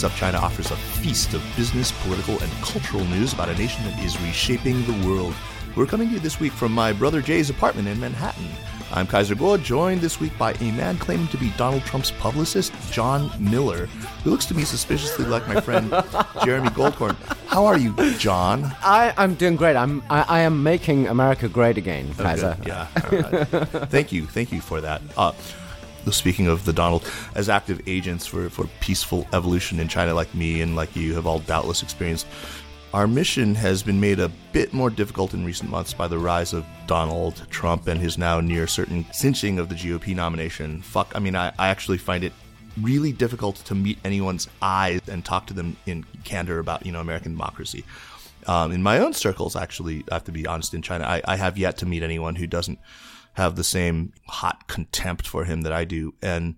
SupChina offers a feast of business, political, and cultural news about a nation that is reshaping the world. We're coming to you this week from my brother Jay's apartment in Manhattan. I'm Kaiser Kuo, joined this week by a man claiming to be Donald Trump's publicist, John Miller, who looks to me suspiciously like my friend Jeremy Goldkorn. How are you, John? I, I'm doing great. I'm I, I am making America great again, Kaiser. good. Yeah. all right. thank you. Thank you for that. Uh, speaking of the Donald, as active agents for, for peaceful evolution in China, like me and like you have all doubtless experienced, our mission has been made a bit more difficult in recent months by the rise of Donald Trump and his now near certain cinching of the GOP nomination. Fuck, I mean, I, I actually find it really difficult to meet anyone's eyes and talk to them in candor about, you know, American democracy. Um, in my own circles, actually, I have to be honest, in China, I, I have yet to meet anyone who doesn't have the same hot contempt for him that I do. And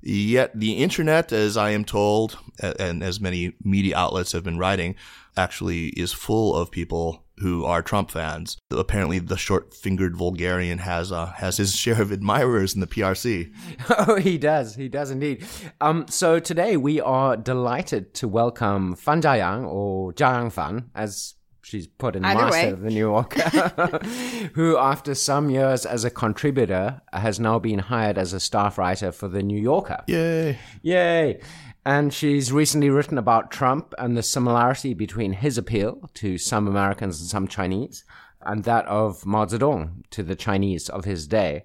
yet, the internet, as I am told, and as many media outlets have been writing, actually is full of people who are Trump fans. Apparently, the short-fingered vulgarian has uh, has his share of admirers in the PRC. Oh, he does. He does indeed. Um, so today we are delighted to welcome Fan Jiayang, or Jiayang Fan, as she's put in the Either masthead way. of the New Yorker, who, after some years as a contributor, has now been hired as a staff writer for the New Yorker. Yay! Yay! And she's recently written about Trump and the similarity between his appeal to some Americans and some Chinese and that of Mao Zedong to the Chinese of his day.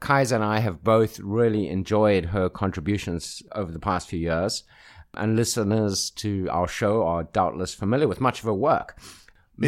Kaiser and I have both really enjoyed her contributions over the past few years, and listeners to our show are doubtless familiar with much of her work.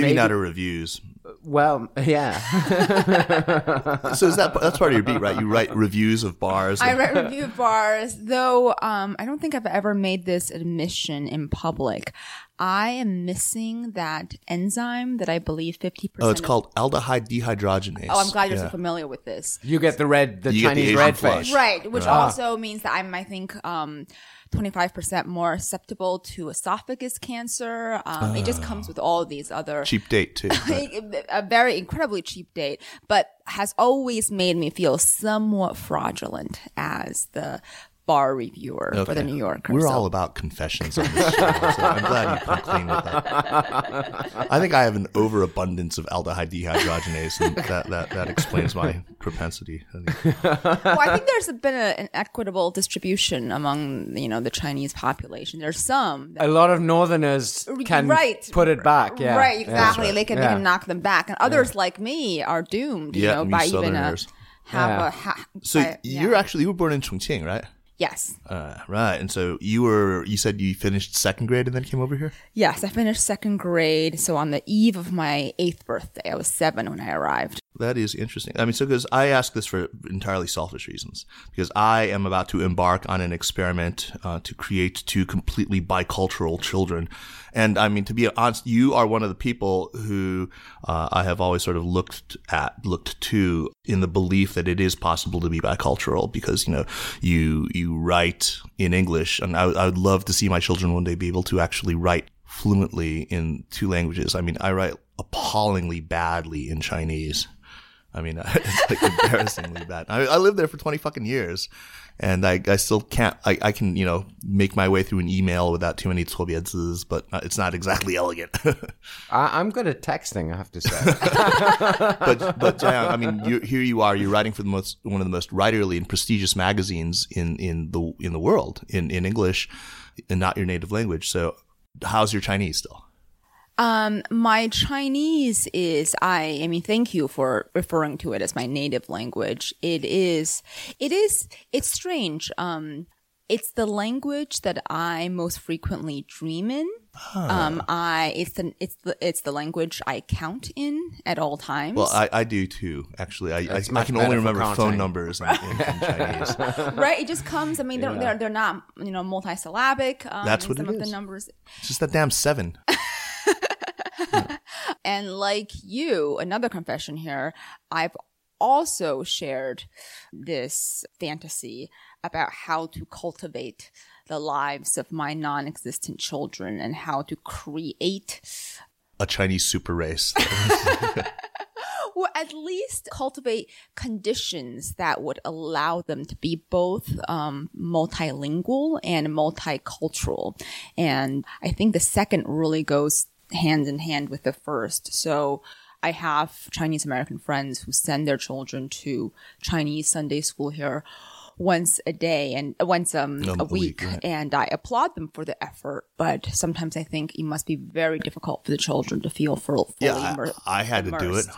Maybe, not her reviews. Well, yeah. So is that that's part of your beat, right? You write reviews of bars. I write review bars, though um, I don't think I've ever made this admission in public. I am missing that enzyme that I believe 50%. oh, it's of- called aldehyde dehydrogenase. Oh, I'm glad you're Yeah. so familiar with this. you get the red, the You get the Chinese Asian red flush. Right, which also means that I'm, I think, um, 25% more susceptible to esophagus cancer. Um, It just comes with all these other cheap date too. a very incredibly cheap date, but has always made me feel somewhat fraudulent as the bar reviewer for the New Yorker. We're So- all about confessions on this show, so I'm glad you come clean with that. I think I have an overabundance of aldehyde dehydrogenase, and that, that, that explains my propensity. I think. well, I think there's been a, an equitable distribution among you know the Chinese population. There's some that A lot of Northerners can right put it back. Yeah. right Yeah. exactly they can they can knock them back and others like me are doomed you Yeah, know by even a, have Yeah. a ha- So by- yeah. you're actually you were born in Chongqing, right? Yes Uh, right. And so you were you said you finished second grade and then came over here. yes I finished second grade so on the eve of my eighth birthday I was seven when I arrived That is interesting. I mean, so because I ask this for entirely selfish reasons, because I am about to embark on an experiment uh, to create two completely bicultural children, and I mean, to be honest, you are one of the people who uh, I have always sort of looked at, looked to, in the belief that it is possible to be bicultural, because you know, you you write in English, and I, I would love to see my children one day be able to actually write fluently in two languages. I mean, I write appallingly badly in Chinese. I mean, it's like embarrassingly bad. I, I, lived there for 20 fucking years and I, I still can't, I, I can, you know, make my way through an email without too many cuobiezi, but it's not exactly elegant. I, am good at texting, I have to say. but, but I mean, you, here you are, you're writing for the most, one of the most writerly and prestigious magazines in, in the, in the world in, in English and not your native language. So how's your Chinese still? Um, my Chinese is I. I mean, thank you for referring to it as my native language. It is. It is. It's strange. Um, it's the language that I most frequently dream in. Um, I it's the it's the it's the language I count in at all times. Well, I, I do too. Actually, I I, I can only remember counting. phone numbers in, in, in Chinese. right? It just comes. I mean, they're they're, they're not you know multisyllabic. Um, That's what some it of is. the numbers. It's just that damn seven. And like you, another confession here, I've also shared this fantasy about how to cultivate the lives of my non existent children and how to create, A Chinese super race. or at least cultivate conditions that would allow them to be both um, multilingual and multicultural. And I think the second really goes hand in hand with the first. So I have Chinese American friends who send their children to Chinese Sunday school here once a day and once um, Um, a a week, week, right. and I applaud them for the effort. But sometimes I think it must be very difficult for the children to feel full, fully yeah, immer- I, I had to do it. immersed.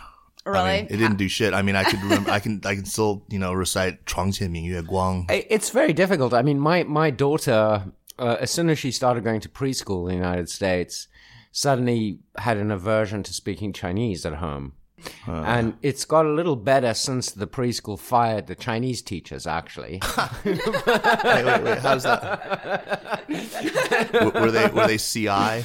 I Really? mean, it didn't do shit. I mean, I could remember. I can. I can still, you know, recite "床前明月光." I- It's very difficult. I mean, my my daughter, uh, as soon as she started going to preschool in the United States, suddenly had an aversion to speaking Chinese at home. and it's got a little better since the preschool fired the Chinese teachers, actually. wait, wait, wait. How's that? Were they were they CI?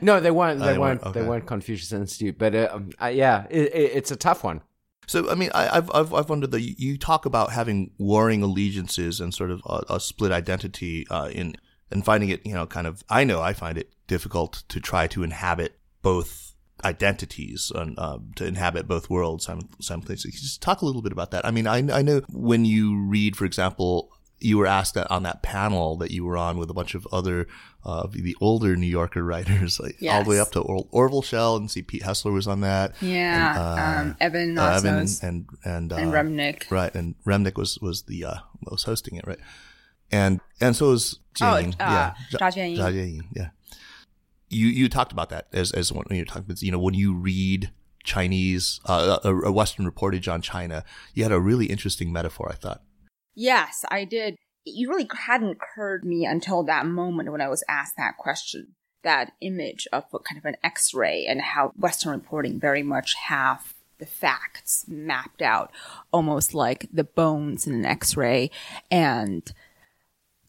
no, they weren't. They, they weren't. weren't, They weren't Confucius Institute. But uh, uh, yeah, it, it, it's a tough one. So, I mean, I, I've, I've, I've wondered that you- you talk about having warring allegiances and sort of a, a split identity uh, in and finding it, you know, kind of. I know I find it difficult to try to inhabit both identities and uh, to inhabit both worlds sim- simultaneously. Just talk a little bit about that. I mean, I, I know when you read, for example, you were asked that on that panel that you were on with a bunch of other uh, the older New Yorker writers, like all the way up to or- Orville Schell and see Pete Hessler was on that. Yeah, um, Evan Uh, Evan and and uh, and Remnick. right? And Remnick was was the uh, was hosting it, right? And and so was Oh, Jianying, uh, yeah, Zha Jianying. Zha Jianying, yeah. You you talked about that as as when you're talking about you know when you read Chinese uh, a, a Western reportage on China, you had a really interesting metaphor. I thought. Yes, I did. It really hadn't occurred me until that moment when I was asked that question. That image of kind of an X-ray and how Western reporting very much have the facts mapped out, almost like the bones in an X-ray, and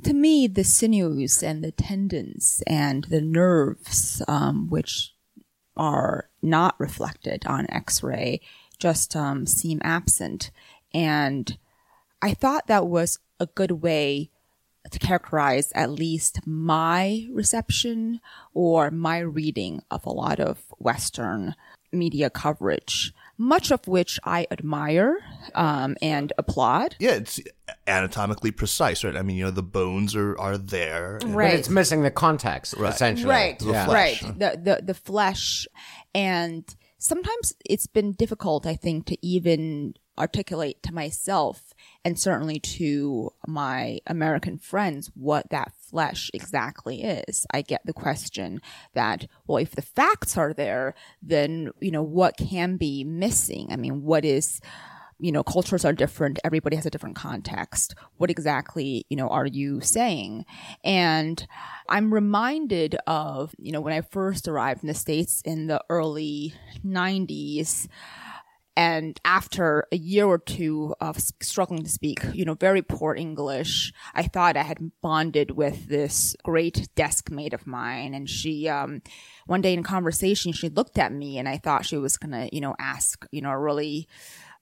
to me, the sinews and the tendons and the nerves, um, which are not reflected on X-ray, just um, seem absent. And I thought that was a good way to characterize at least my reception or my reading of a lot of Western media coverage, much of which I admire um, and applaud. Yeah, it's anatomically precise, right? I mean, you know, the bones are are there. and- But it's missing the context, essentially. Right, The Yeah. flesh. right. The, the the flesh, and sometimes it's been difficult, I think, to even articulate to myself and certainly to my American friends what that flesh exactly is. I get the question that, well, if the facts are there, then you know what can be missing. I mean, what is you know, cultures are different. Everybody has a different context. What exactly, you know, are you saying? And I'm reminded of, you know, when I first arrived in the States in the early 90s, and after a year or two of struggling to speak, you know, very poor English, I thought I had bonded with this great desk mate of mine. And she, um, one day in conversation, she looked at me and I thought she was going to, you know, ask, you know, a really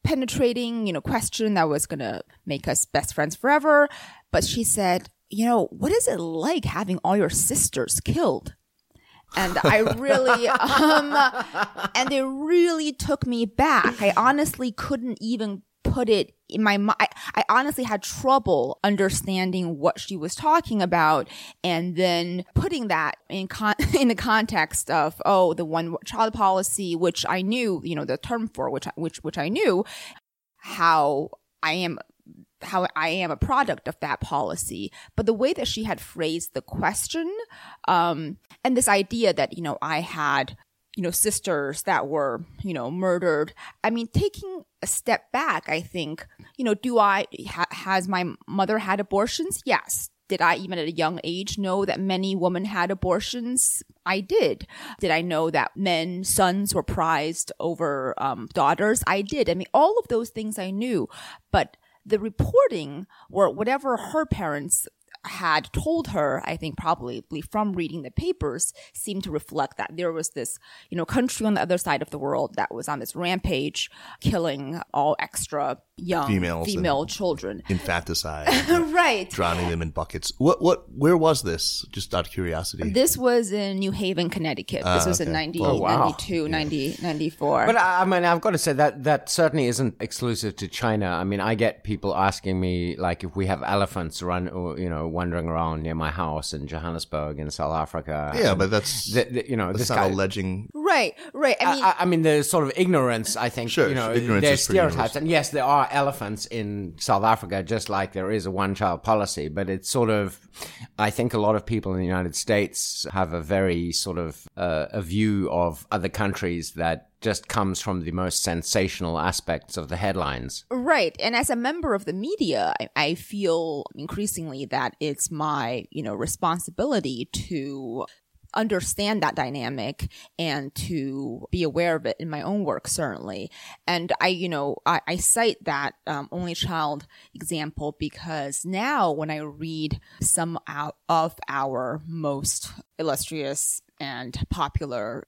penetrating, you know, question that was going to make us best friends forever. But she said, you know, what is it like having all your sisters killed? And I really, um, and it really took me back. I honestly couldn't even put it in my mind. I, honestly had trouble understanding what she was talking about, and then putting that in con- in the context of oh, the one child policy, which I knew, you know, the term for which I, which which I knew, how I am how I am a product of that policy. But the way that she had phrased the question, um, and this idea that, you know, I had, you know, sisters that were, you know, murdered. I mean, taking a step back, I think, you know, do I, ha- has my mother had abortions? Yes. Did I even at a young age know that many women had abortions? I did. Did I know that men, sons were prized over um, daughters? I did. I mean, all of those things I knew. But the reporting or whatever her parents had told her, I think probably from reading the papers, seemed to reflect that there was this, you know, country on the other side of the world that was on this rampage, killing all extra young Females female children. Infanticide, right. drowning them in buckets. What? What? Where was this? Just out of curiosity. This was in New Haven, Connecticut. This ah, was in okay. 90, Oh, wow. 92, 90, 94. But I, I mean, I've got to say that that certainly isn't exclusive to China. I mean, I get people asking me like if we have elephants run, or you know, wandering around near my house in Johannesburg in South Africa. yeah, but that's the, the- you know, that's this not guy. alleging. right, right. I mean, I, I mean, there's sort of ignorance. I think Sure, you know, ignorance there's is stereotypes, and yes, there are elephants in South Africa, just like there is a one-child policy. But it's sort of, I think, a lot of people in the United States have a very sort of uh, a view of other countries that just comes from the most sensational aspects of the headlines. Right. And as a member of the media, I, I feel increasingly that it's my, you know, responsibility to understand that dynamic and to be aware of it in my own work, certainly. And I, you know, I, I cite that um, only child example because now when I read some out of our most illustrious and popular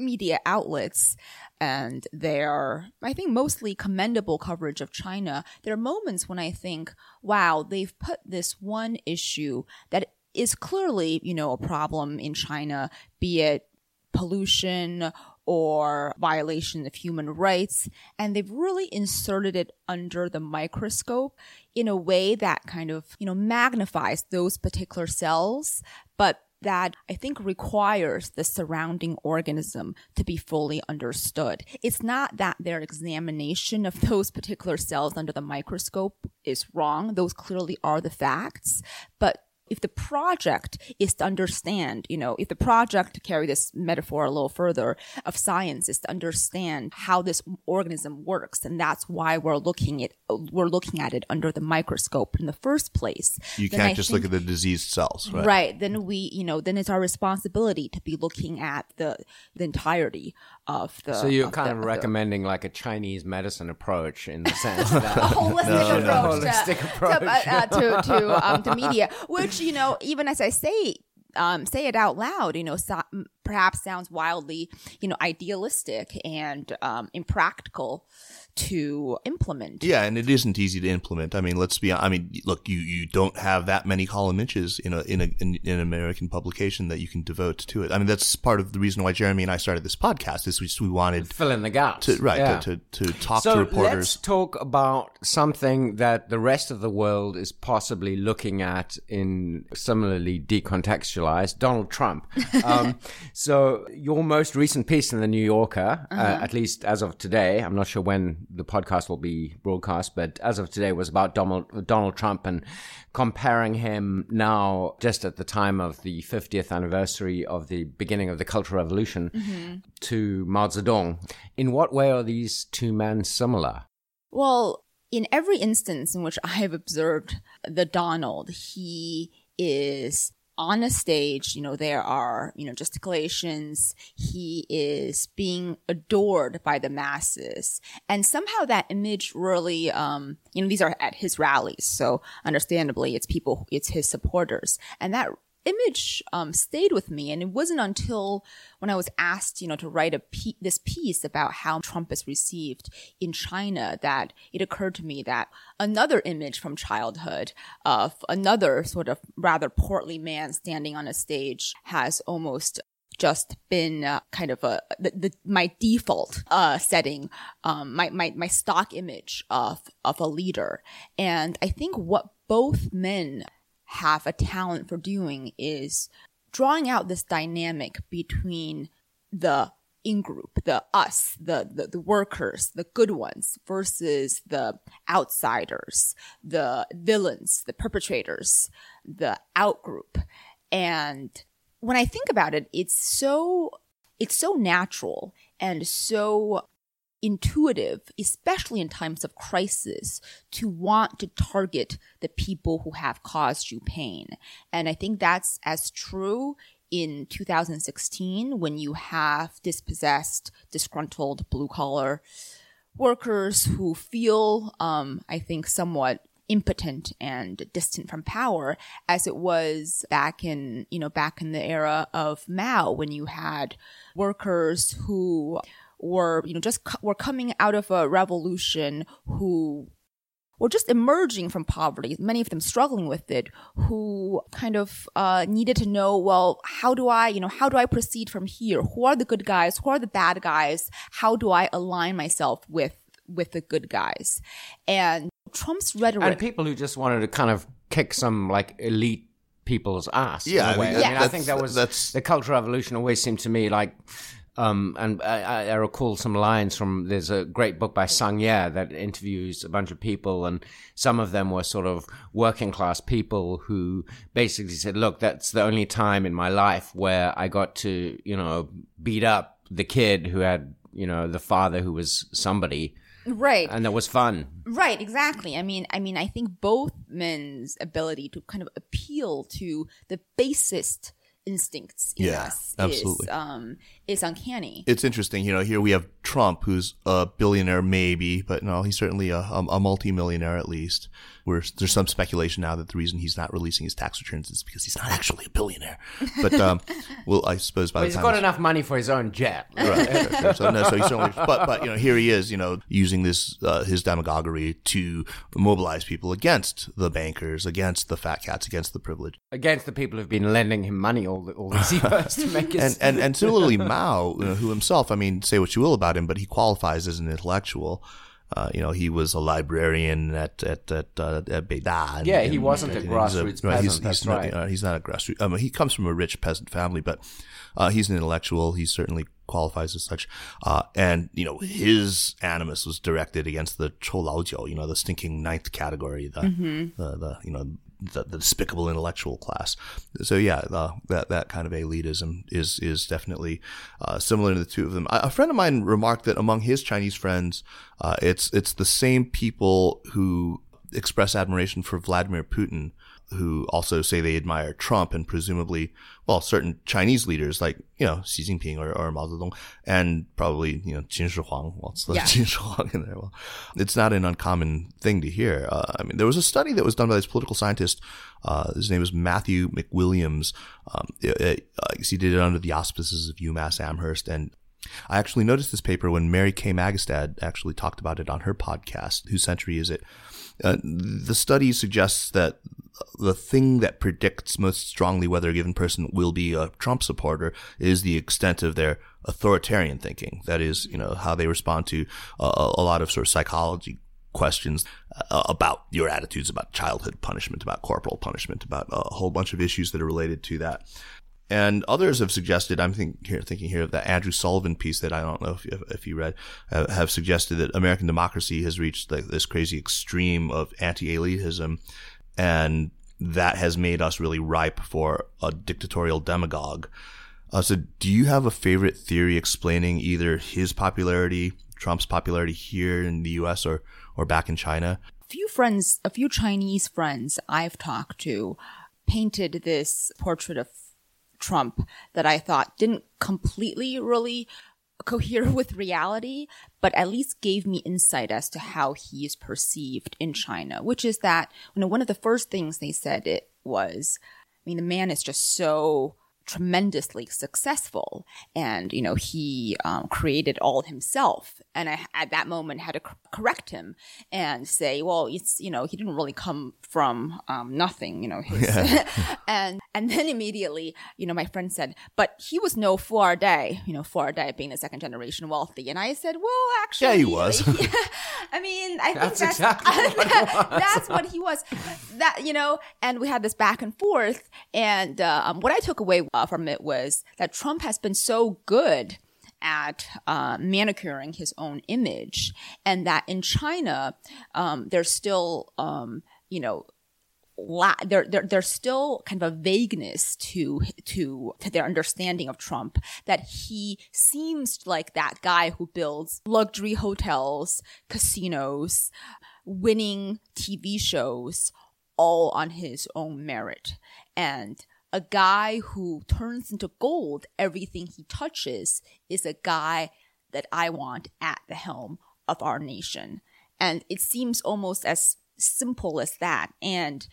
media outlets and their, I think, mostly commendable coverage of China, there are moments when I think, wow, they've put this one issue that is clearly, you know, a problem in China, be it pollution or violation of human rights. And they've really inserted it under the microscope in a way that kind of, you know, magnifies those particular cells, but that I think requires the surrounding organism to be fully understood. It's not that their examination of those particular cells under the microscope is wrong. Those clearly are the facts, but if the project is to understand, you know, if the project to carry this metaphor a little further of science is to understand how this organism works, and that's why we're looking at we're looking at it under the microscope in the first place. You then can't I just think- look at the diseased cells, right? Right. Then we, you know, then it's our responsibility to be looking at the the entirety of the. So you're of kind the- of the- recommending like a Chinese medicine approach in the sense that a holistic No, no. approach, Holistic to, approach. To, uh, uh, to to um to media, which you know, even as I say um say it out loud, you know, so, perhaps sounds wildly, you know, idealistic and um impractical to implement. Yeah, and it isn't easy to implement. I mean, let's be. I mean, look, you, you don't have that many column inches in a in a in, in an American publication that you can devote to it. I mean, that's part of the reason why Jeremy and I started this podcast. Is we just, we wanted fill in the gaps. to right Yeah. to, to to talk so to let's reporters. talk about something that the rest of the world is possibly looking at in similarly decontextualized Donald Trump. um, so your most recent piece in the New Yorker, uh, at least as of today, I'm not sure when the podcast will be broadcast, but as of today was about Donald, Donald Trump and comparing him now, just at the time of the 50th anniversary of the beginning of the Cultural Revolution, to Mao Zedong. In what way are these two men similar? Well, in every instance in which I have observed the Donald, he is on a stage, you know, there are, you know, gesticulations. He is being adored by the masses. And somehow that image really, um, you know, these are at his rallies. So understandably, it's people, it's his supporters. And that image um, stayed with me. And it wasn't until when I was asked, you know, to write a pe- this piece about how Trump is received in China that it occurred to me that another image from childhood of another sort of rather portly man standing on a stage has almost just been uh, kind of a the, the my default uh, setting, um, my, my my stock image of of a leader, and I think what both men have a talent for doing is drawing out this dynamic between the in group, the us, the, the, the workers, the good ones versus the outsiders, the villains, the perpetrators, the out group. And when I think about it, it's so, it's so natural and so intuitive, especially in times of crisis, to want to target the people who have caused you pain. And I think that's as true in 2016 when you have dispossessed, disgruntled blue collar workers who feel, um, I think, somewhat impotent and distant from power as it was back in, you know, back in the era of Mao when you had workers who were, you know, just co- were coming out of a revolution who were just emerging from poverty, many of them struggling with it, who kind of uh, needed to know, well, how do I, you know, how do I proceed from here? Who are the good guys? Who are the bad guys? How do I align myself with with the good guys? And Trump's rhetoric. And people who just wanted to kind of kick some like elite people's ass. in Yeah, a I way. mean, I, mean, I think that was that's- the Cultural Revolution. Always seemed to me like. Um, and I, I I recall some lines from there's a great book by Sang Ye that interviews a bunch of people, and some of them were sort of working class people who basically said, "Look, that's the only time in my life where I got to, you know, beat up the kid who had, you know, the father who was somebody, right. and that was fun." Right, exactly. I mean, I mean, I think both men's ability to kind of appeal to the basest instincts in Yeah, us absolutely. is um is uncanny. it's interesting. You know, here we have Trump, who's a billionaire, maybe, but no, he's certainly a, a, a multimillionaire at least. Where there's some speculation now that the reason he's not releasing his tax returns is because he's not actually a billionaire. But um, well, I suppose by But the he's time got enough money for his own jet. right. sure, sure. So no, so he certainly, but but you know, here he is, you know, using this uh, his demagoguery to mobilize people against the bankers, against the fat cats, against the privileged. against the people who've been lending him money all, the, all these years to make his. and and and similarly Mao, you who himself, I mean, say what you will about him, but he qualifies as an intellectual. Uh, you know, he was a librarian at at at, uh, at Beida. and- Yeah, he and- wasn't a and grassroots right, he's, peasant, that's he's not, right. uh, he's not a grassroots. I mean, he comes from a rich peasant family, but uh, he's an intellectual. He certainly qualifies as such. Uh, and you know, his animus was directed against the Chou Lao Jiu, you know, the stinking ninth category, the the, the you know the, the despicable intellectual class. So yeah, the, that that kind of elitism is is definitely uh, similar to the two of them. A friend of mine remarked that among his Chinese friends, uh, it's it's the same people who express admiration for Vladimir Putin who also say they admire Trump and presumably, well, certain Chinese leaders like, you know, Xi Jinping or, or Mao Zedong and probably, you know, Qin Shi Huang. Well, it's the Yeah. Qin Shi Huang in there. Well, it's not an uncommon thing to hear. Uh, I mean, there was a study that was done by this political scientist. Uh, his name was Matthew MacWilliams. Um, it, it, uh, he did it under the auspices of UMass Amherst and I actually noticed this paper when Mary Kay Magistad actually talked about it on her podcast, Whose Century Is It? Uh, the study suggests that the thing that predicts most strongly whether a given person will be a Trump supporter is the extent of their authoritarian thinking. That is, you know, how they respond to uh, a lot of sort of psychology questions uh, about your attitudes about childhood punishment, about corporal punishment, about a whole bunch of issues that are related to that. And others have suggested, I'm here, thinking here of that Andrew Sullivan piece that I don't know if you, if you read, uh, have suggested that American democracy has reached like this crazy extreme of anti-elitism. And that has made us really ripe for a dictatorial demagogue. Uh, so do you have a favorite theory explaining either his popularity, Trump's popularity here in the US or, or back in China? A few friends, a few Chinese friends I've talked to painted this portrait of Trump that I thought didn't completely really cohere with reality, but at least gave me insight as to how he is perceived in China, which is that, you know, one of the first things they said it was, I mean, the man is just so tremendously successful. And you know he um, created all himself. And i at that moment had to c- correct him and say well it's you know he didn't really come from um, nothing you know his, and and then immediately you know my friend said but he was no Fuerdai, you know Fuerdai being the second generation wealthy. And i said well actually Yeah, he was. i mean i think That's that's exactly what it was. that's what he was. That you know and we had this back and forth. And uh, um, what i took away uh, from it was that trump has been so good at uh, manicuring his own image, and that in China, um, there's still, um, you know, la- there, there, there's still kind of a vagueness to, to, to their understanding of Trump that he seems like that guy who builds luxury hotels, casinos, winning TV shows, all on his own merit. And a guy who turns into gold everything he touches is a guy that I want at the helm of our nation. And it seems almost as simple as that. And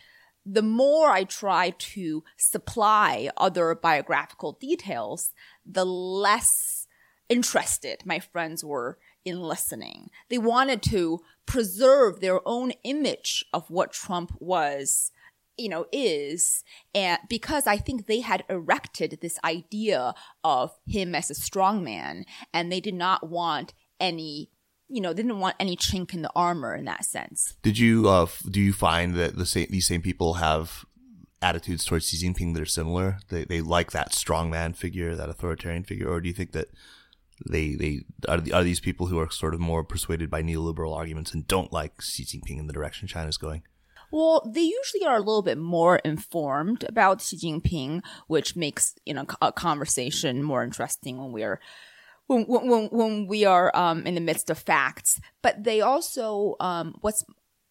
the more I try to supply other biographical details, the less interested my friends were in listening. They wanted to preserve their own image of what Trump was, you know, is. And because I think they had erected this idea of him as a strongman and they did not want any you know, they didn't want any chink in the armor in that sense. Did you uh, do you find that the same these same people have attitudes towards Xi Jinping that are similar? They they like that strongman figure, that authoritarian figure, or do you think that they they are, are these people who are sort of more persuaded by neoliberal arguments and don't like Xi Jinping in the direction China's going? Well, they usually are a little bit more informed about Xi Jinping, which makes you know a conversation more interesting when we're when when when we are um, in the midst of facts. But they also um, what's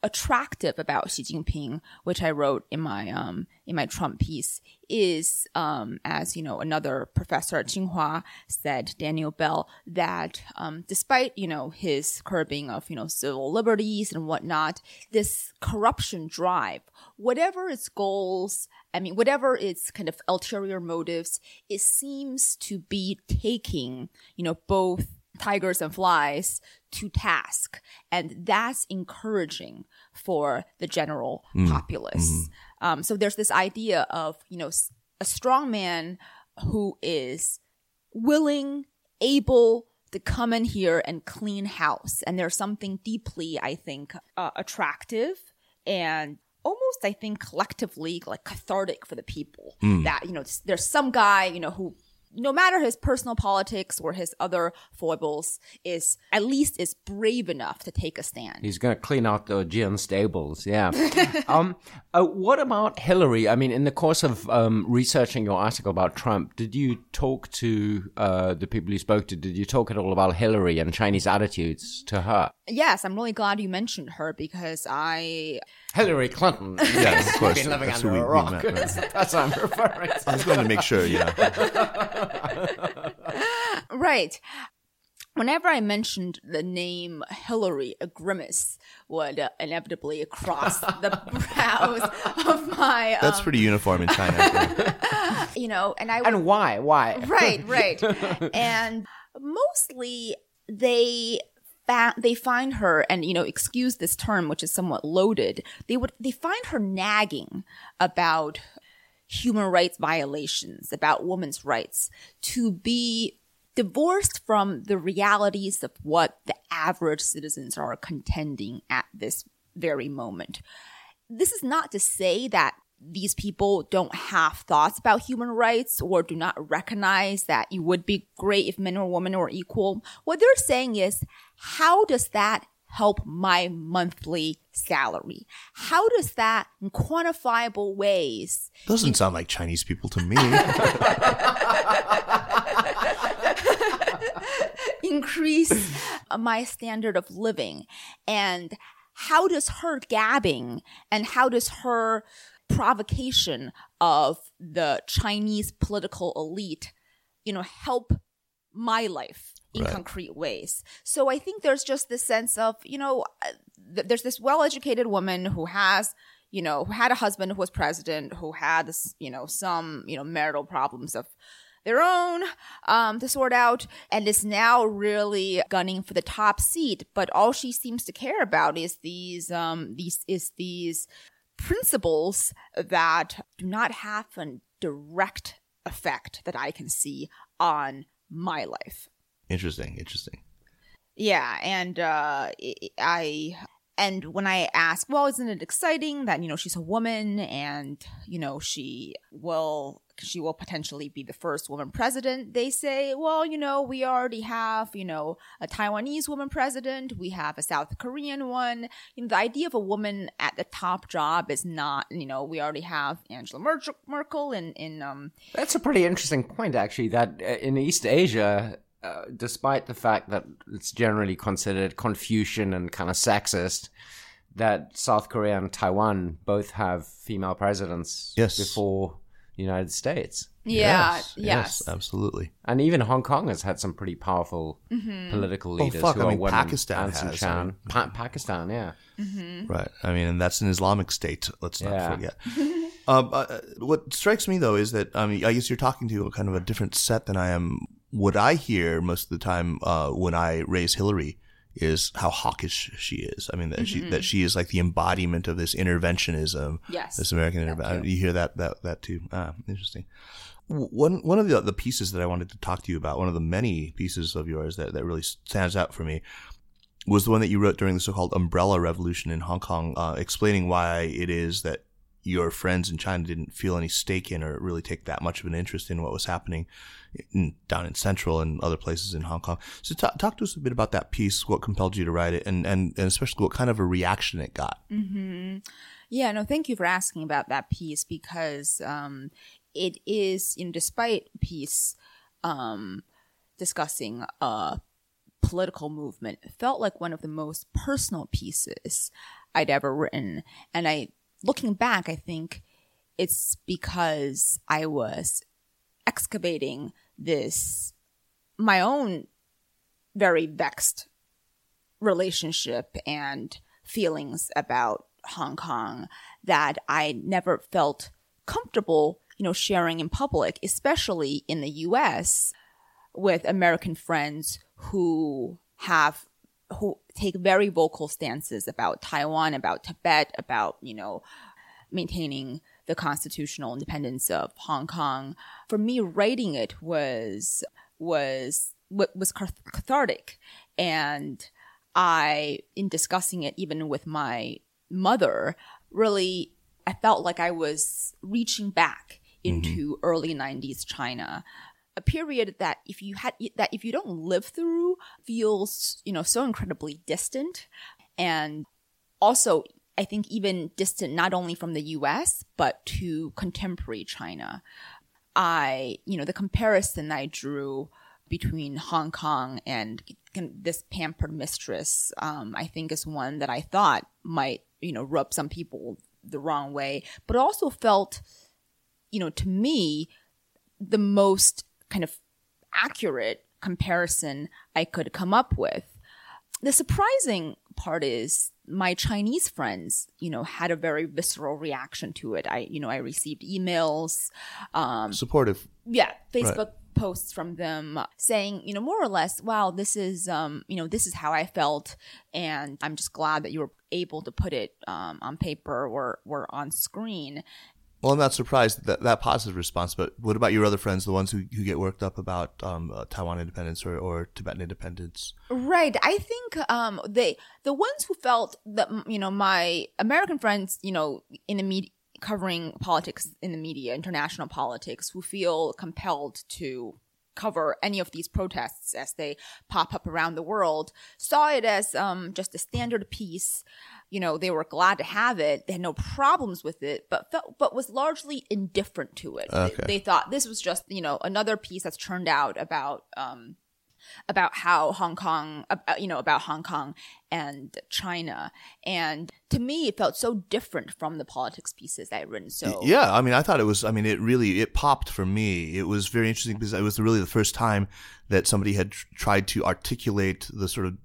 attractive about Xi Jinping, which I wrote in my um, in my Trump piece, is um, as you know another professor at Tsinghua said, Daniel Bell, that um, despite you know his curbing of you know civil liberties and whatnot, this corruption drive, whatever its goals, I mean, whatever its kind of ulterior motives, it seems to be taking you know both tigers and flies to task. And that's encouraging for the general mm. populace. Mm. Um, so there's this idea of, you know, a strong man who is willing, able to come in here and clean house. And there's something deeply, I think, uh, attractive and almost, I think, collectively like cathartic for the people mm. that, you know, there's some guy, you know, who no matter his personal politics or his other foibles, is at least is brave enough to take a stand. He's going to clean out the Augean stables. Yeah. um, uh, what about Hillary? I mean, in the course of um, researching your article about Trump, did you talk to uh, the people you spoke to? Did you talk at all about Hillary and Chinese attitudes to her? Yes, I'm really glad you mentioned her because I Hillary Clinton. Yes, of course. Been living That's under a rock. Met, right? That's what I'm referring to. I was going to make sure, yeah. right. Whenever I mentioned the name Hillary, a grimace would uh, inevitably cross the brows of my. Um, That's pretty uniform in China. you know, and I. Would, and why? Why? Right, right. and mostly they they find her and you know excuse this term which is somewhat loaded. They would they find her nagging about human rights violations about women's rights to be divorced from the realities of what the average citizens are contending at this very moment. This is not to say that these people don't have thoughts about human rights or do not recognize that it would be great if men or women were equal. What they're saying is, how does that help my monthly salary? How does that in quantifiable ways? Doesn't sound like Chinese people to me. increase my standard of living and how does her gabbing and how does her provocation of the Chinese political elite, you know, help my life in right. concrete ways. So I think there's just this sense of, you know, th- there's this well-educated woman who has, you know, who had a husband who was president, who had you know, some, you know, marital problems of their own um, to sort out and is now really gunning for the top seat but all she seems to care about is these um, these is these principles that do not have a direct effect that I can see on my life. Interesting, interesting. Yeah, and uh, I and when I ask, well, isn't it exciting that you know she's a woman and you know she will she will potentially be the first woman president. They say, well, you know, we already have, you know, a Taiwanese woman president. We have a South Korean one. You know, the idea of a woman at the top job is not, you know, we already have Angela Mer- Merkel in, in, um, That's a pretty interesting point, actually, that uh, in East Asia, uh, despite the fact that it's generally considered Confucian and kind of sexist, that South Korea and Taiwan both have female presidents Yes. before the United States. yeah, yes. absolutely. And even Hong Kong has had some pretty powerful political leaders fuck, who I are mean, women. Pakistan Anson has, I mean- Pa- Pakistan, yeah. Right. I mean, and that's an Islamic state. Let's not Yeah. forget. um, uh, what strikes me though is that I mean, I guess you're talking to a kind of a different set than I am. What I hear most of the time uh, when I raise Hillary is how hawkish she is. I mean, that she that she is like the embodiment of this interventionism. Yes. This American intervention. You hear that that that too. Ah, interesting. One one of the the pieces that I wanted to talk to you about, one of the many pieces of yours that, that really stands out for me, was the one that you wrote during the so-called umbrella revolution in Hong Kong, uh, explaining why it is that your friends in China didn't feel any stake in or really take that much of an interest in what was happening in, down in Central and other places in Hong Kong. So talk, talk to us a bit about that piece, what compelled you to write it, and, and, and especially what kind of a reaction it got. Yeah, no, thank you for asking about that piece because um, it is, you know, despite piece um, discussing a political movement, felt like one of the most personal pieces I'd ever written. And I, looking back, I think it's because I was excavating this, my own very vexed relationship and feelings about Hong Kong that I never felt comfortable, you know, sharing in public, especially in the US with American friends who have who take very vocal stances about Taiwan, about Tibet, about, you know, maintaining the constitutional independence of Hong Kong. For me, writing it was was was cathartic, and I, in discussing it even with my mother, really I felt like I was reaching back mm-hmm. into early '90s China. A period that if you had that if you don't live through feels you know so incredibly distant, and also I think even distant not only from the US, but to contemporary China. I, you know, the comparison I drew between Hong Kong and this pampered mistress, um, I think is one that I thought might, you know, rub some people the wrong way, but also felt, you know, to me, the most kind of accurate comparison I could come up with. The surprising part is my Chinese friends, you know, had a very visceral reaction to it. I, you know, I received emails, um, Supportive. yeah, Facebook posts from them saying, you know, more or less, wow, this is, um, you know, this is how I felt, and I'm just glad that you were able to put it um, on paper or or on screen. Well, I'm not surprised that that positive response, but what about your other friends, the ones who, who get worked up about um, uh, Taiwan independence or, or Tibetan independence? Right. I think um they the ones who felt that you know my American friends, you know, in the media covering politics in the media, international politics, who feel compelled to cover any of these protests as they pop up around the world, saw it as um just a standard piece. You know, they were glad to have it. They had no problems with it, but felt but was largely indifferent to it. Okay. They, they thought this was just, you know, another piece that's turned out about um about how Hong Kong, uh, you know, about Hong Kong and China. And to me, it felt so different from the politics pieces that I'd written. So Yeah, I mean, I thought it was. I mean, it really it popped for me. It was very interesting because it was really the first time that somebody had tr- tried to articulate the sort of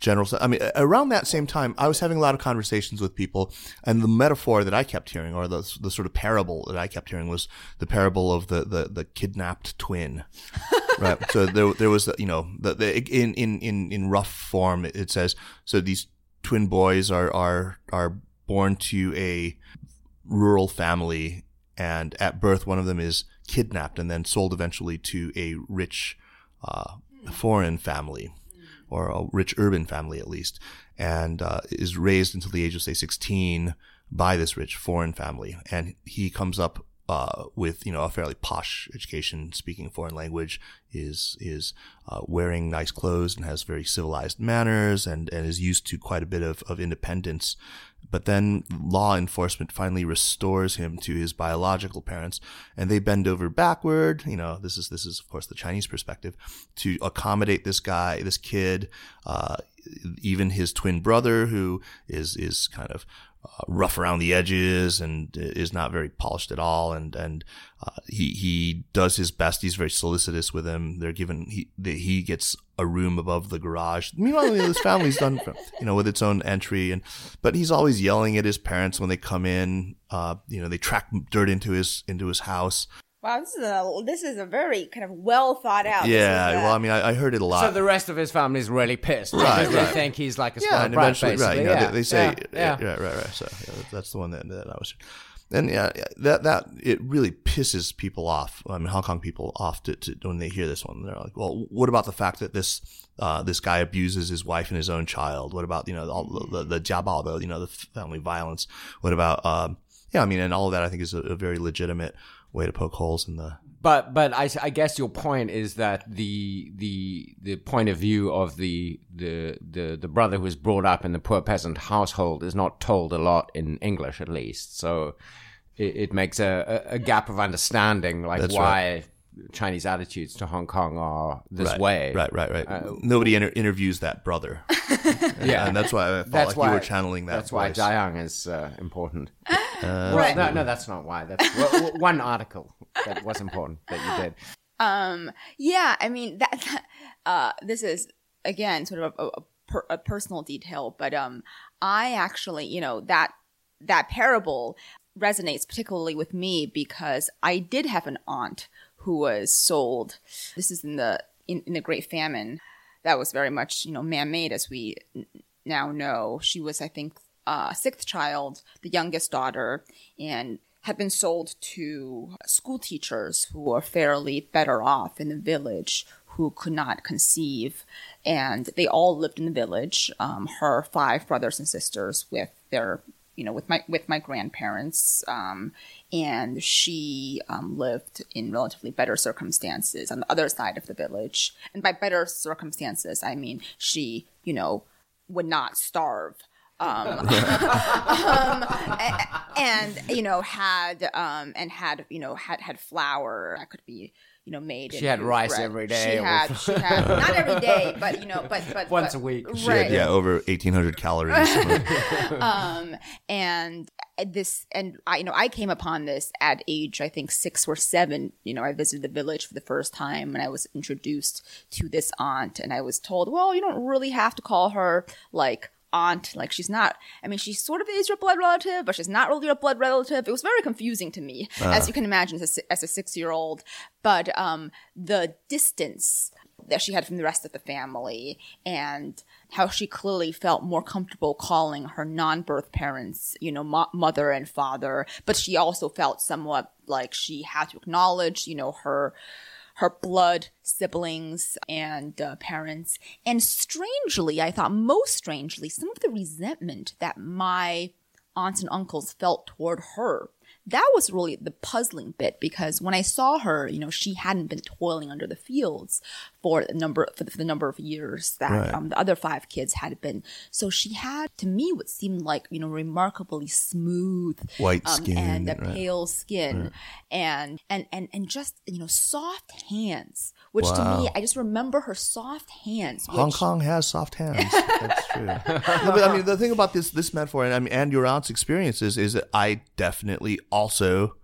general. I mean, around that same time, I was having a lot of conversations with people, and the metaphor that I kept hearing, or the the sort of parable that I kept hearing, was the parable of the the, the kidnapped twin. right. So there there was you know the, the in in in in rough form it says so these twin boys are are are born to a rural family and at birth one of them is kidnapped and then sold eventually to a rich uh, foreign family or a rich urban family at least and uh, is raised until the age of say 16 by this rich foreign family and he comes up uh, with you know a fairly posh education, speaking foreign language, is is uh, wearing nice clothes and has very civilized manners and, and is used to quite a bit of, of independence. But then law enforcement finally restores him to his biological parents, and they bend over backward. You know, this is this is of course the Chinese perspective to accommodate this guy, this kid, uh, even his twin brother, who is is kind of uh, rough around the edges and is not very polished at all. And and uh, he he does his best. He's very solicitous with him. They're given he he gets a room above the garage. Meanwhile, his family's done you know with its own entry, and but he's always yelling at his parents when they come in. Uh, you know, they track dirt into his into his house. Wow, this is a this is a very kind of well thought out. Yeah, well, I mean, I, I, heard it a lot. So the rest of his family's really pissed right, because right. they think he's like a yeah, and eventually, right? You know, yeah, they, they, say, yeah, yeah, right, right, right. So yeah, that's the one that, that I was. And yeah, that that it really pisses people off. I mean, Hong Kong people off to, to when they hear this one. They're like, "Well, what about the fact that this uh, this guy abuses his wife and his own child? What about you know all the the, the jiabao, the you know the family violence? What about um, yeah? I mean, and all of that I think is a, a very legitimate way to poke holes in the but but I, I guess your point is that the the the point of view of the the the, the brother who was brought up in the poor peasant household is not told a lot in English at least. So it, it makes a, a, gap of understanding like That's why right. Chinese attitudes to Hong Kong are this right, way. Right, right, right. Uh, Nobody inter- interviews that brother. yeah, and that's why I felt that's like why, you were channeling that. That's voice. why Jiayang is uh, important. Uh, well, no, no, that's not why. That's well, one article that was important that you did. Um, yeah, I mean that. that uh, this is again sort of a, a, per, a personal detail, but um, I actually, you know, that that parable resonates particularly with me because I did have an aunt who was sold. This is in the in, in the Great Famine. That was very much you know man made as we now know. She was I think uh, sixth child, the youngest daughter, and had been sold to school teachers who were fairly better off in the village who could not conceive. And they all lived in the village, um, her five brothers and sisters with their you know, with my with my grandparents, um, and she um, lived in relatively better circumstances on the other side of the village. And by better circumstances, I mean she, you know, would not starve. Um, um, and, and, you know had um, and had you know had had flour that could be you know made. She had rice bread. every day. She had, she had not every day, but you know, but but once but, a week. She right. Had, yeah, over eighteen hundred calories. um, and this, and I, you know, I came upon this at age I think six or seven. You know, I visited the village for the first time, and I was introduced to this aunt, and I was told, well, you don't really have to call her like aunt. Like she's not. I mean, she sort of is your blood relative, but she's not really your blood relative. It was very confusing to me, uh. as you can imagine, as a, as a six year old. But um, the distance that she had from the rest of the family and how she clearly felt more comfortable calling her non-birth parents, you know, mo- mother and father, but she also felt somewhat like she had to acknowledge, you know, her her blood siblings and uh, parents. And strangely, I thought most strangely, some of the resentment that my aunts and uncles felt toward her that was really the puzzling bit because when I saw her, you know, she hadn't been toiling under the fields for the number for the, number of years that right. um, the other five kids had been. So she had, to me, what seemed like you know remarkably smooth, white um, skin and a right. pale skin, right. and and and and just you know soft hands. Which wow. to me, I just remember her soft hands. Hong Kong has soft hands. That's true. no, but I mean, the thing about this this metaphor, and I mean, and your aunt's experiences is that I definitely also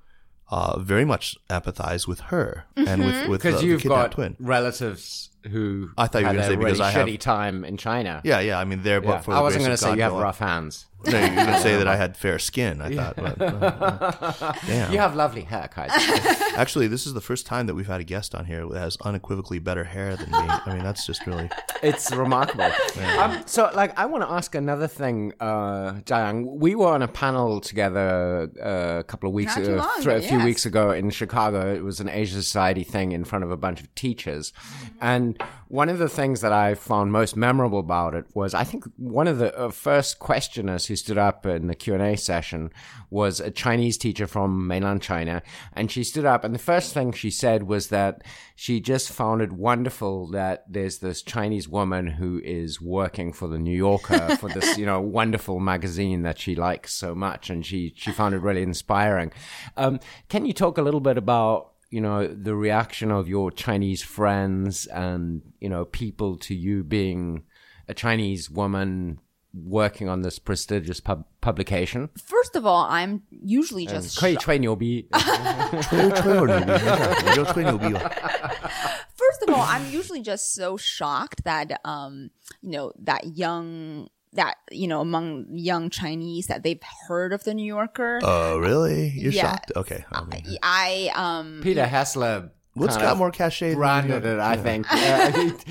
uh, very much empathize with her mm-hmm. and with with because uh, you've got twin. relatives who I thought you were going to say because I have shitty time in China. Yeah, yeah. I mean, there. Yeah. For the. I wasn't going to say you have rough hands. No, you're going to say that I had fair skin. I thought. But, uh, You have lovely hair, Kai. Actually, this is the first time that we've had a guest on here that has unequivocally better hair than me. I mean, that's just really. It's remarkable. Yeah. Um, so, like, I want to ask another thing, uh, Jiayang. We were on a panel together uh, a couple of weeks ago, long, a few weeks ago in Chicago. It was an Asia Society thing in front of a bunch of teachers, and And one of the things that I found most memorable about it was I think one of the uh, first questioners who stood up in the Q&A session was a Chinese teacher from mainland China. And she stood up and the first thing she said was that she just found it wonderful that there's this Chinese woman who is working for the New Yorker for this, you know, wonderful magazine that she likes so much. And she, she found it really inspiring. Um, can you talk a little bit about you know the reaction of your Chinese friends and you know people to you being a Chinese woman working on this prestigious pub- publication. First of all, I'm usually just 可以吹牛逼。吹吹我牛逼，没事，你就吹牛逼吧。 first of all, I'm usually just so shocked that um, you know, that young that you know among young Chinese that they've heard of the New Yorker. Oh, really? You're Yeah. shocked? Okay. I mean, I um Peter Hessler. what's kind got more cachet? than Branded New it, I think. Yeah,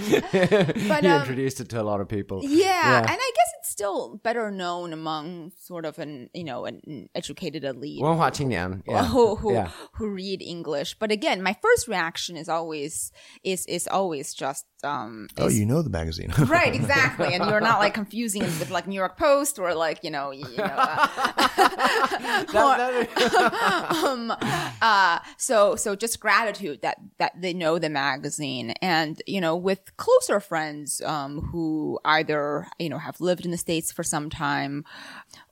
he But, he um, introduced it to a lot of people. yeah, and I guess it's still better known among sort of an you know an educated elite. 文化青年, yeah. who who, yeah. who read English. But again, my first reaction is always is is always just um Oh, is- you know the magazine. Right, exactly, and you're not like confusing it with like New York Post or like you know, you, you know. Uh, um, uh, so so just gratitude that that they know the magazine, and you know, with closer friends um, who either you know have lived in the states for some time,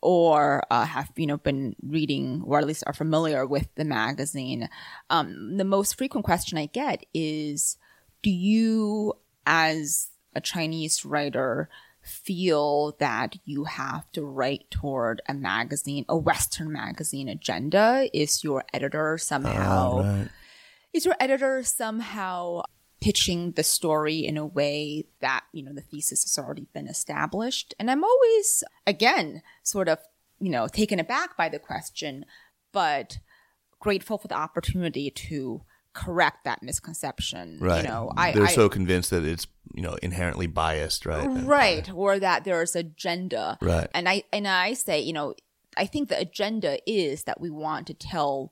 or uh, have you know been reading or at least are familiar with the magazine. Um, the most frequent question I get is, do you, as a Chinese writer, feel that you have to write toward a magazine, a Western magazine agenda? Is your editor somehow is your editor somehow pitching the story in a way that you know the thesis has already been established and i'm always again sort of you know taken aback by the question but grateful for the opportunity to correct that misconception Right. you know i They're I, so convinced that it's you know inherently biased, right? right or that there's agenda Right. and i and i say you know i think the agenda is that we want to tell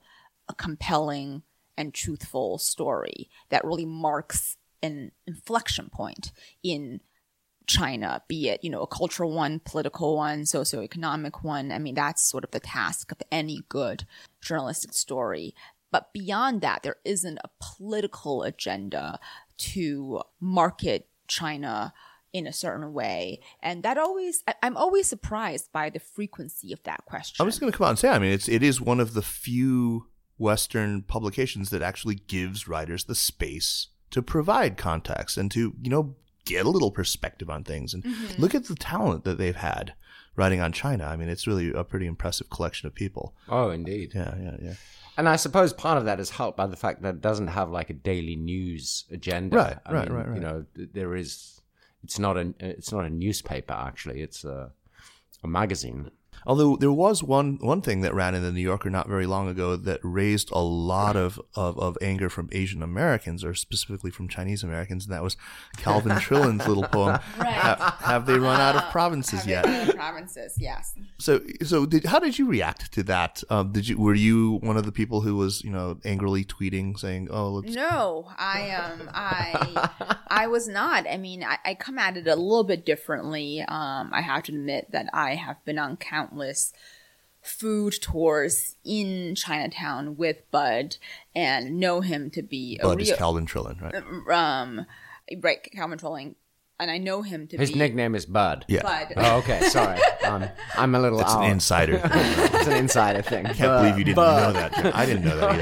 a compelling and truthful story that really marks an inflection point in China, be it, you know, a cultural one, political one, socioeconomic one. I mean, that's sort of the task of any good journalistic story. But beyond that, there isn't a political agenda to market China in a certain way. And that always, I- I'm always surprised by the frequency of that question. I'm just going to come out and say, I mean, it's it is one of the few Western publications that actually gives writers the space to provide context and to you know get a little perspective on things. And Mm-hmm. look at the talent that they've had writing on China. I mean, it's really a pretty impressive collection of people. Oh, indeed. Yeah, yeah, yeah. And I suppose part of that is helped by the fact that it doesn't have like a daily news agenda. Right, I right, mean, right, right. You know, there is. It's not a. It's not a newspaper. Actually, it's a, a magazine. Although there was one one thing that ran in the New Yorker not very long ago that raised a lot of, of, of anger from Asian Americans, or specifically from Chinese Americans, and that was Calvin Trillin's little poem. Ha- have they run out of provinces yet? provinces, yes. So, so did, how did you react to that? Um, did you were you one of the people who was you know angrily tweeting saying, "Oh, let's No, I um I I was not. I mean, I, I come at it a little bit differently. Um, I have to admit that I have been on countless food tours in Chinatown with Bud and know him to be a Bud is Calvin Trillin, right? um right Calvin Trillin, and I know him to be His be nickname is Bud. Yeah, Bud. Oh, okay. Sorry. Um, I'm a little it's an insider. It's an insider thing. I can't Bud. believe you didn't know that. I didn't know that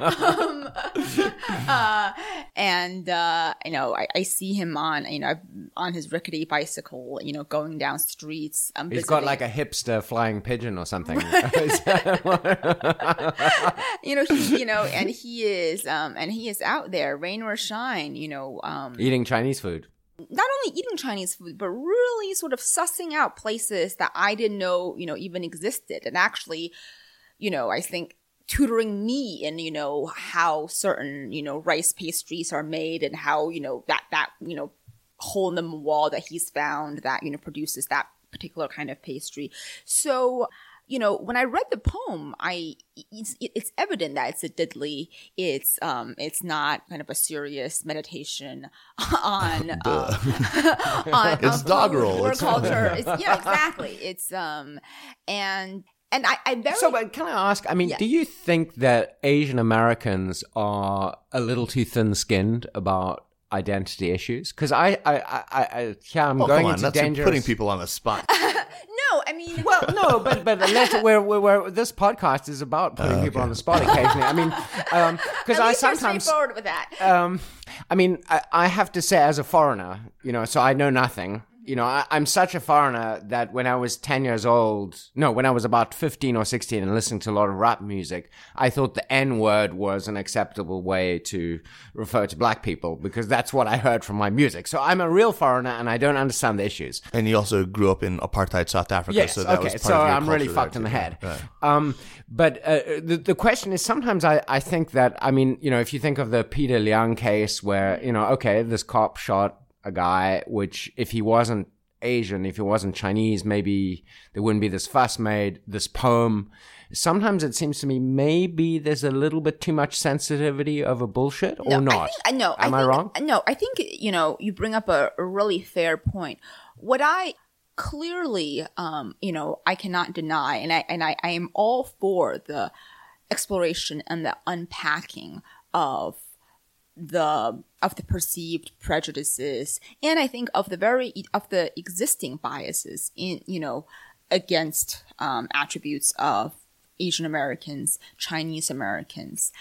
either. Fuck. and uh, you know I, I see him on you know on his rickety bicycle, you know, going down streets. Um, He's got like a hipster flying pigeon or something. you know, he, you know, and he is, um, and he is out there, rain or shine, you know, um, Eating Chinese food. not only eating Chinese food, but really sort of sussing out places that I didn't know, you know, even existed, and actually, you know, I think tutoring me in, you know, how certain, you know, rice pastries are made and how, you know, that that, you know, hole in the wall that he's found that you know produces that particular kind of pastry. So you know, when I read the poem, I it's, it's evident that it's a diddly. It's um, it's not kind of a serious meditation on uh, on, It's on doggerel. It's- culture. It's, yeah, exactly. It's um, and and I I very So, but can I ask? I mean, Yeah. do you think that Asian Americans are a little too thin-skinned about identity issues? Because I, I, I, I, yeah, I'm Oh, going come on, into that's dangerous. putting people on the spot. no, I mean, Well, no, but but let's, we're, we're, we're, this podcast is about putting people on the spot occasionally. I mean, because at I least you're sometimes straightforward with that. um, I mean, I, I have to say, as a foreigner, you know, so I know nothing. You know, I, I'm such a foreigner that when I was 10 years old, no, when I was about 15 or 16 and listening to a lot of rap music, I thought the N word was an acceptable way to refer to black people because that's what I heard from my music. So I'm a real foreigner and I don't understand the issues. and you also grew up in apartheid South Africa, Yes. so that okay. was part so of your I'm really fucked in the head. Right. Um, but uh, the the question is sometimes I I think that I mean you know if you think of the Peter Liang case where you know okay this cop shot a guy which if he wasn't Asian if he wasn't Chinese maybe there wouldn't be this fuss made this poem. Sometimes it seems to me maybe there's a little bit too much sensitivity over bullshit or No, not. I think, I know. Am I, think, wrong? No, I think you know you bring up a, a really fair point. What I clearly, um, you know, I cannot deny, and I and I, I am all for the exploration and the unpacking of the of the perceived prejudices and i think of the very of the existing biases in you know against um, attributes of asian americans chinese americans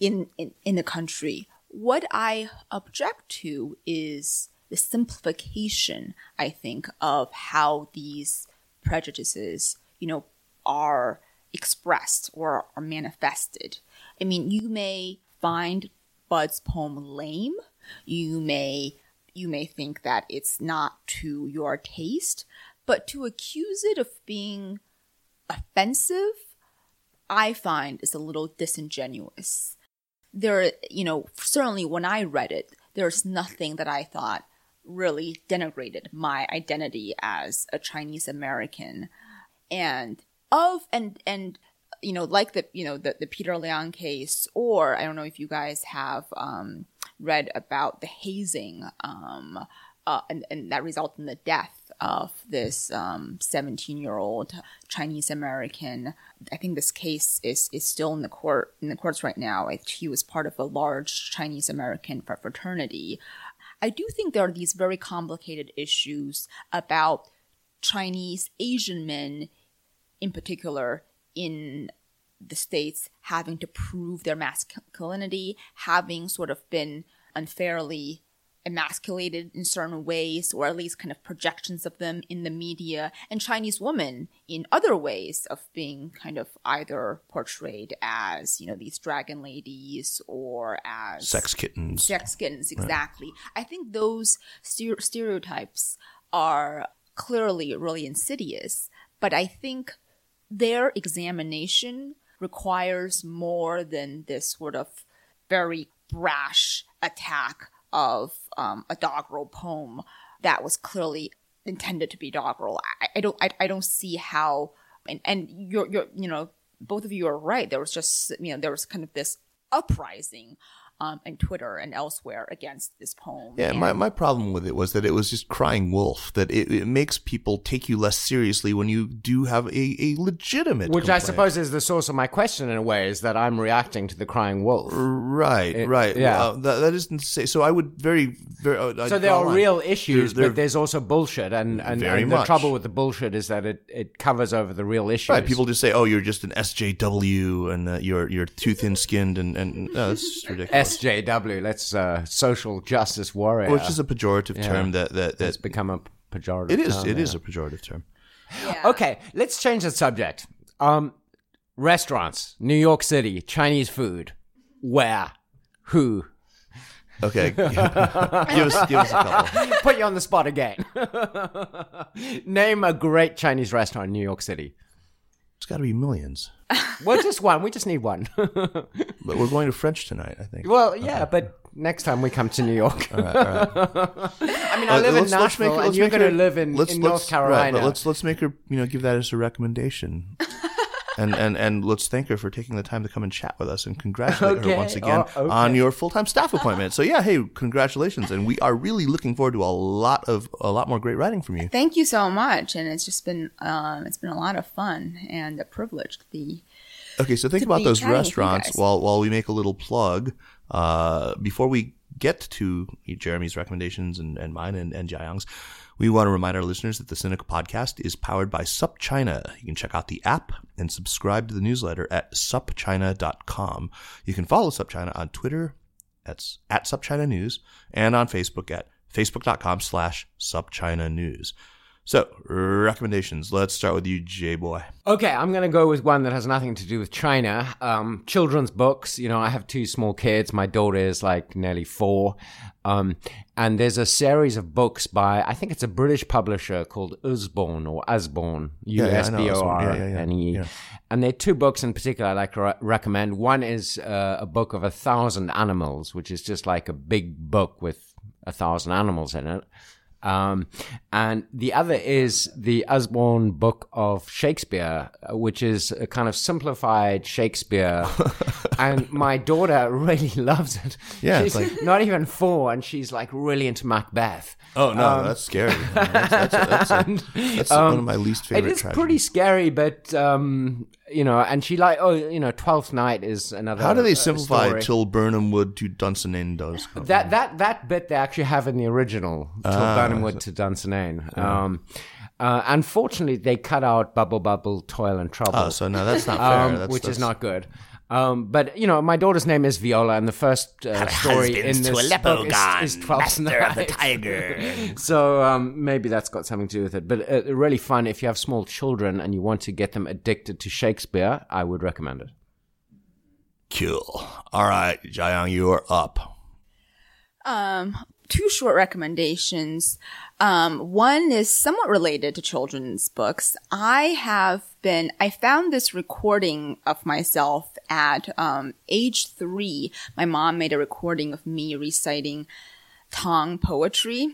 in, in in the country. What i object to is the simplification i think of how these prejudices you know are expressed or are manifested. I mean you may find Bud's poem lame. You may you may think that it's not to your taste, but to accuse it of being offensive, I find is a little disingenuous. There, you know, certainly when I read it, there's nothing that I thought really denigrated my identity as a Chinese American, and of and and you know, like the you know the the Peter Liang case, or I don't know if you guys have um, read about the hazing, um, uh, and and that resulted in the death of this um, 17 year old Chinese American. I think this case is is still in the court in the courts right now. He was part of a large Chinese American fraternity. I do think there are these very complicated issues about Chinese Asian men in particular in the states having to prove their masculinity, having sort of been unfairly emasculated in certain ways, or at least kind of projections of them in the media, and Chinese women in other ways of being kind of either portrayed as, you know, these dragon ladies or as Sex kittens. sex kittens exactly i think those stereotypes are clearly really insidious but i think their examination requires more than this sort of very brash attack of um, a doggerel poem that was clearly intended to be doggerel. I, I don't I, I don't see how and and you're you're you know both of you are right. There was just you know there was kind of this uprising um, in Twitter and elsewhere against this poem. Yeah, And- my, my problem with it was that it was just crying wolf. That it, it makes people take you less seriously when you do have a, a legitimate. Which I suppose is the source of my question in a way, is that I'm reacting to the crying wolf. Right, right. yeah. Well, that, that isn't to say. So I would very, very. Uh, So there are real issues, There- there- but there's also bullshit, and, and, Very and the trouble with the bullshit is that it, it covers over the real issues. Right, people just say, "Oh, you're just an SJW, and uh, you're you're too thin skinned," and and no, that's ridiculous. SJW, let's uh, social justice warrior, Which is a pejorative Yeah. term that that, it's that become a pejorative. it is. term, It yeah. is a pejorative term. yeah. Okay, let's change the subject. Um, restaurants, New York City, Chinese food. Where? Who? Okay, give us give us a couple. Put you on the spot again. Name a great Chinese restaurant in New York City. It's got to be millions. Well, just one. We just need one. But we're going to French tonight, I think. well, yeah, but next time we come to New York. I mean, I Uh, live in let's make- Nashville, let's and you're going to live in, let's- in North right, Carolina. but let's let's make her, you know, give that as a recommendation. And, and and let's thank her for taking the time to come and chat with us and congratulate Okay. her once again Oh, okay. on your full time staff appointment. So yeah, hey, congratulations, and we are really looking forward to a lot of a lot more great writing from you. Thank you so much, and it's just been um, it's been a lot of fun and a privilege to be. Okay, so think about those chatting with you restaurants while while we make a little plug. Uh, before we get to Jeremy's recommendations and, and mine and, and Jiayang's, we want to remind our listeners that the Sinica Podcast is powered by SupChina. You can check out the app and subscribe to the newsletter at supchina.com. You can follow SupChina on Twitter at, at SupChina News and on Facebook at facebook.com slash SupChina News. So, recommendations. Let's start with you, J-Boy. Okay, I'm going to go with one that has nothing to do with China. Um, children's books. You know, I have two small kids. My daughter is like nearly four. Um, and there's a series of books by, I think it's a British publisher called Usborne or Usborne, U S B O Usborne. Yeah, yeah, yeah. N E. And there are two books in particular I'd like to re- recommend. One is uh, a book of a thousand animals, which is just like a big book with a thousand animals in it. Um, and the other is the Usborne Book of Shakespeare, uh, which is a kind of simplified Shakespeare. and my daughter really loves it. Yeah, she's like- not even four, and she's like really into Macbeth. Oh no, that's scary. That's, that's, that's, that's one of my least favorite. um, It is pretty scary, but um, you know, and she like oh, you know, Twelfth Night is another. How do they uh, simplify story. till Birnam Wood to Dunsinane does? That that that bit they actually have in the original Till Ah, Birnam Wood to Dunsinane. Um, uh, unfortunately, they cut out Bubble Bubble Toil and Trouble, Oh, so no, that's not fair. um, that's, which that's, is not good. Um, but you know, my daughter's name is Viola, and the first uh, story in this book is, is Twelfth Night. The Tiger. So um, maybe that's got something to do with it. But uh, really fun if you have small children and you want to get them addicted to Shakespeare. I would recommend it. Cool. All right, Jiayang, you are up. Um, two short recommendations. Um, one is somewhat related to children's books. I have been, I found this recording of myself at um, age three. My mom made a recording of me reciting Tang poetry.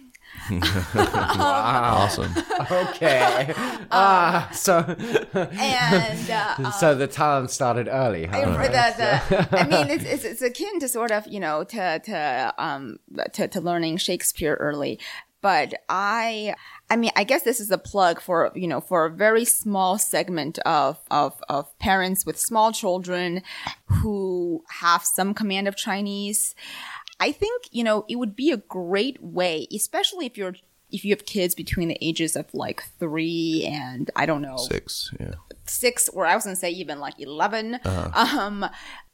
Awesome. Okay. ah, so And uh, so the talent started early, huh? I, the, the, I mean, it's, it's, it's akin to sort of, you know, to, to, um, to, to learning Shakespeare early. But I, I mean, I guess this is a plug for, you know, for a very small segment of, of, of parents with small children who have some command of Chinese. I think, you know, it would be a great way, especially if you're, if you have kids between the ages of like three and I don't know, Six. Yeah. six, or I was gonna say even like 11 Um,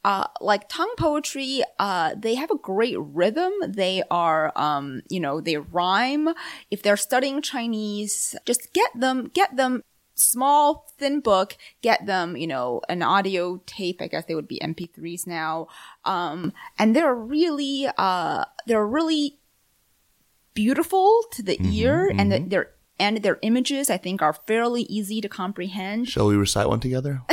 uh, like Tang poetry, uh, they have a great rhythm. They are, um, you know, they rhyme. If they're studying Chinese, just get them, get them small, thin book, get them, you know, an audio tape. I guess they would be MP3s now. Um, and they're really, uh, they're really beautiful to the ear and the, their, and their images, I think, are fairly easy to comprehend. Shall we recite one together?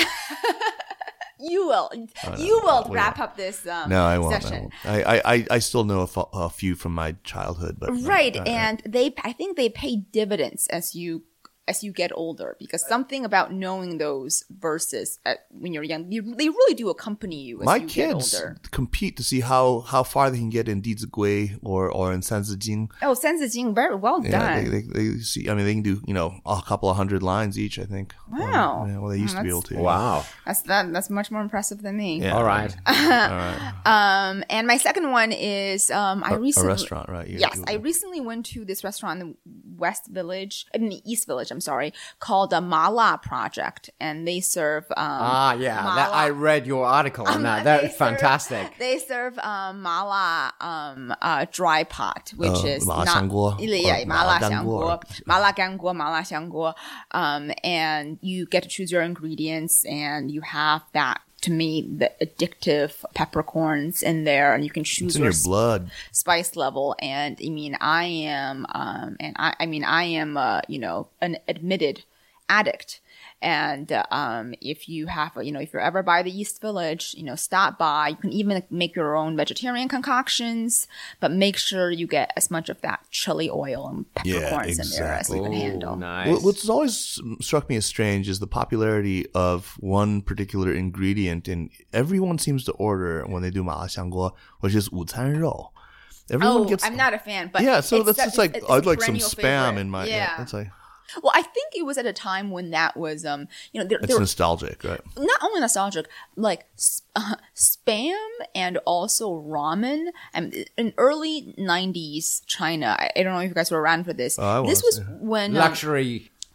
You will. you will wrap up this um, No, I won't. I, session. won't. I, I, I still know a, few from my childhood, but Right, uh, and they, I think they pay dividends as you as you get older because something about knowing those verses at, when you're young, you, they really do accompany you as my you kids get older. compete to see how, how far they can get in Di Zi Gui or or in San Zi Jing. Oh, Sense Jing, very well Yeah, done. they, they, they see. I mean, they can do you know a couple of hundred lines each. I think. Wow. Well, yeah, well, they used Oh, to be able that's- to. Wow. that's that. That's much more impressive than me. Yeah. All right. Um, and my second one is um, I A recently restaurant, right? You- Yes, you- I recently went to this restaurant in the West Village, in the East Village. I'm sorry, called the Mala Project, and they serve. Um, Ah, yeah. That. I read your article on that. Um, they That's fantastic. They serve um, mala um, uh, dry pot, which Uh, is mala not xiangguo yeah, or mala mala xiangguo, mala ganguo, mala xiangguo, um, and you get to choose your ingredients, and you have that. To me, the addictive peppercorns in there, and you can choose It's in your blood. spice level. And I mean, I am, um, and I, I mean, I am, uh, you know, an admitted addict. And uh, um, if you have, you know, if you're ever by the East Village, you know, stop by. You can even make your own vegetarian concoctions, but make sure you get as much of that chili oil and peppercorns in there as exactly. you can Oh, handle. nice. What- What's always struck me as strange is the popularity of one particular ingredient, and everyone seems to order when they do 麻辣香锅, which is 午餐肉. Everyone Oh, gets I'm not a fan, but yeah, so it's that's that- just like it's a I'd like some perennial spam favorite. in my yeah. It's like well, I think it was at a time when that was, um, you know, there, it's there were nostalgic, right? not only nostalgic, like uh, spam and also ramen. And in early '90s China, I, I don't know if you guys were around for this. Oh, I this was, was when um,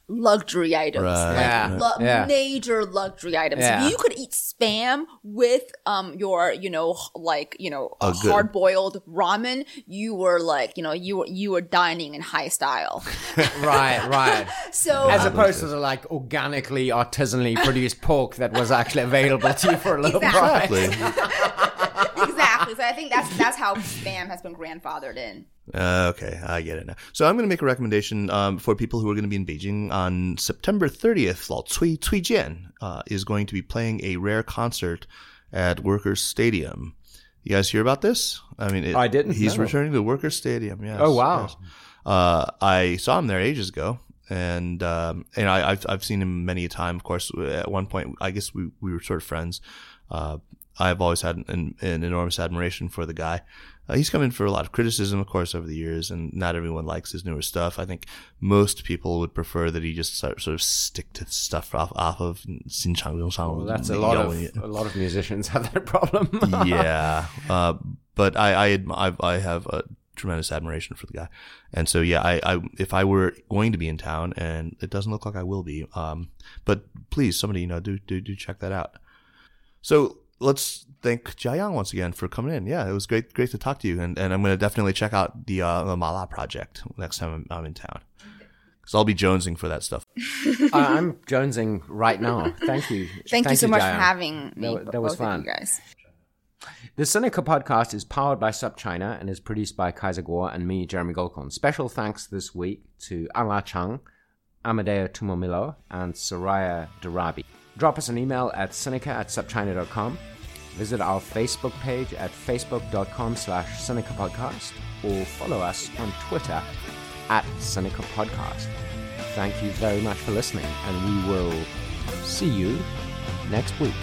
Luxury. luxury items, Right. like Yeah, lu- yeah. major luxury items. Yeah. You could eat spam with um your, you know, like you know, Oh, good. hard boiled ramen. You were like, you know, you were you were dining in high style. right, right. So As opposed to the like organically, artisanally produced pork that was actually available to you for a low Exactly. price. Exactly. exactly. So I think that's that's how spam has been grandfathered in. Uh, okay, I get it now. So I'm going to make a recommendation um, for people who are going to be in Beijing on September 30th. Lao Cui Cui Jian uh, is going to be playing a rare concert at Workers Stadium. You guys hear about this? I mean, it, I didn't, He's no. returning to Workers Stadium. Yes. Oh, wow. yes. Uh, I saw him there ages ago, and um, and I, I've I've seen him many a time. Of course, at one point, I guess we we were sort of friends. Uh, I've always had an, an enormous admiration for the guy. Uh, he's come in for a lot of criticism, of course, over the years, and not everyone likes his newer stuff. I think most people would prefer that he just sort sort of stick to stuff off, off of Xin Chang Yong Shang. That's a lot of it. a lot of musicians have that problem. yeah. Uh, but I, I, I, I have a tremendous admiration for the guy. And so, yeah, I, I, if I were going to be in town and it doesn't look like I will be, um, but please, somebody, you know, do, do, do check that out. So let's thank Jiayang once again for coming in. Yeah, it was great, great to talk to you. And, and I'm going to definitely check out the, uh, the Mala project next time I'm, I'm in town. Cause I'll be jonesing for that stuff. I- I'm jonesing right now. Thank you. Thank, you so much Jiayang. for having me. That- that was fun. you guys. The Sinica podcast is powered by SupChina and is produced by Kaiser Kuo and me, Jeremy Goldkorn. Special thanks this week to Ala Chang, Amadeo Tumomilo, and Soraya Darabi. Drop us an email at Sinica at supchina.com. Visit our Facebook page at facebook.com slash Sinica Podcast or follow us on Twitter at Sinica Podcast. Thank you very much for listening, and we will see you next week.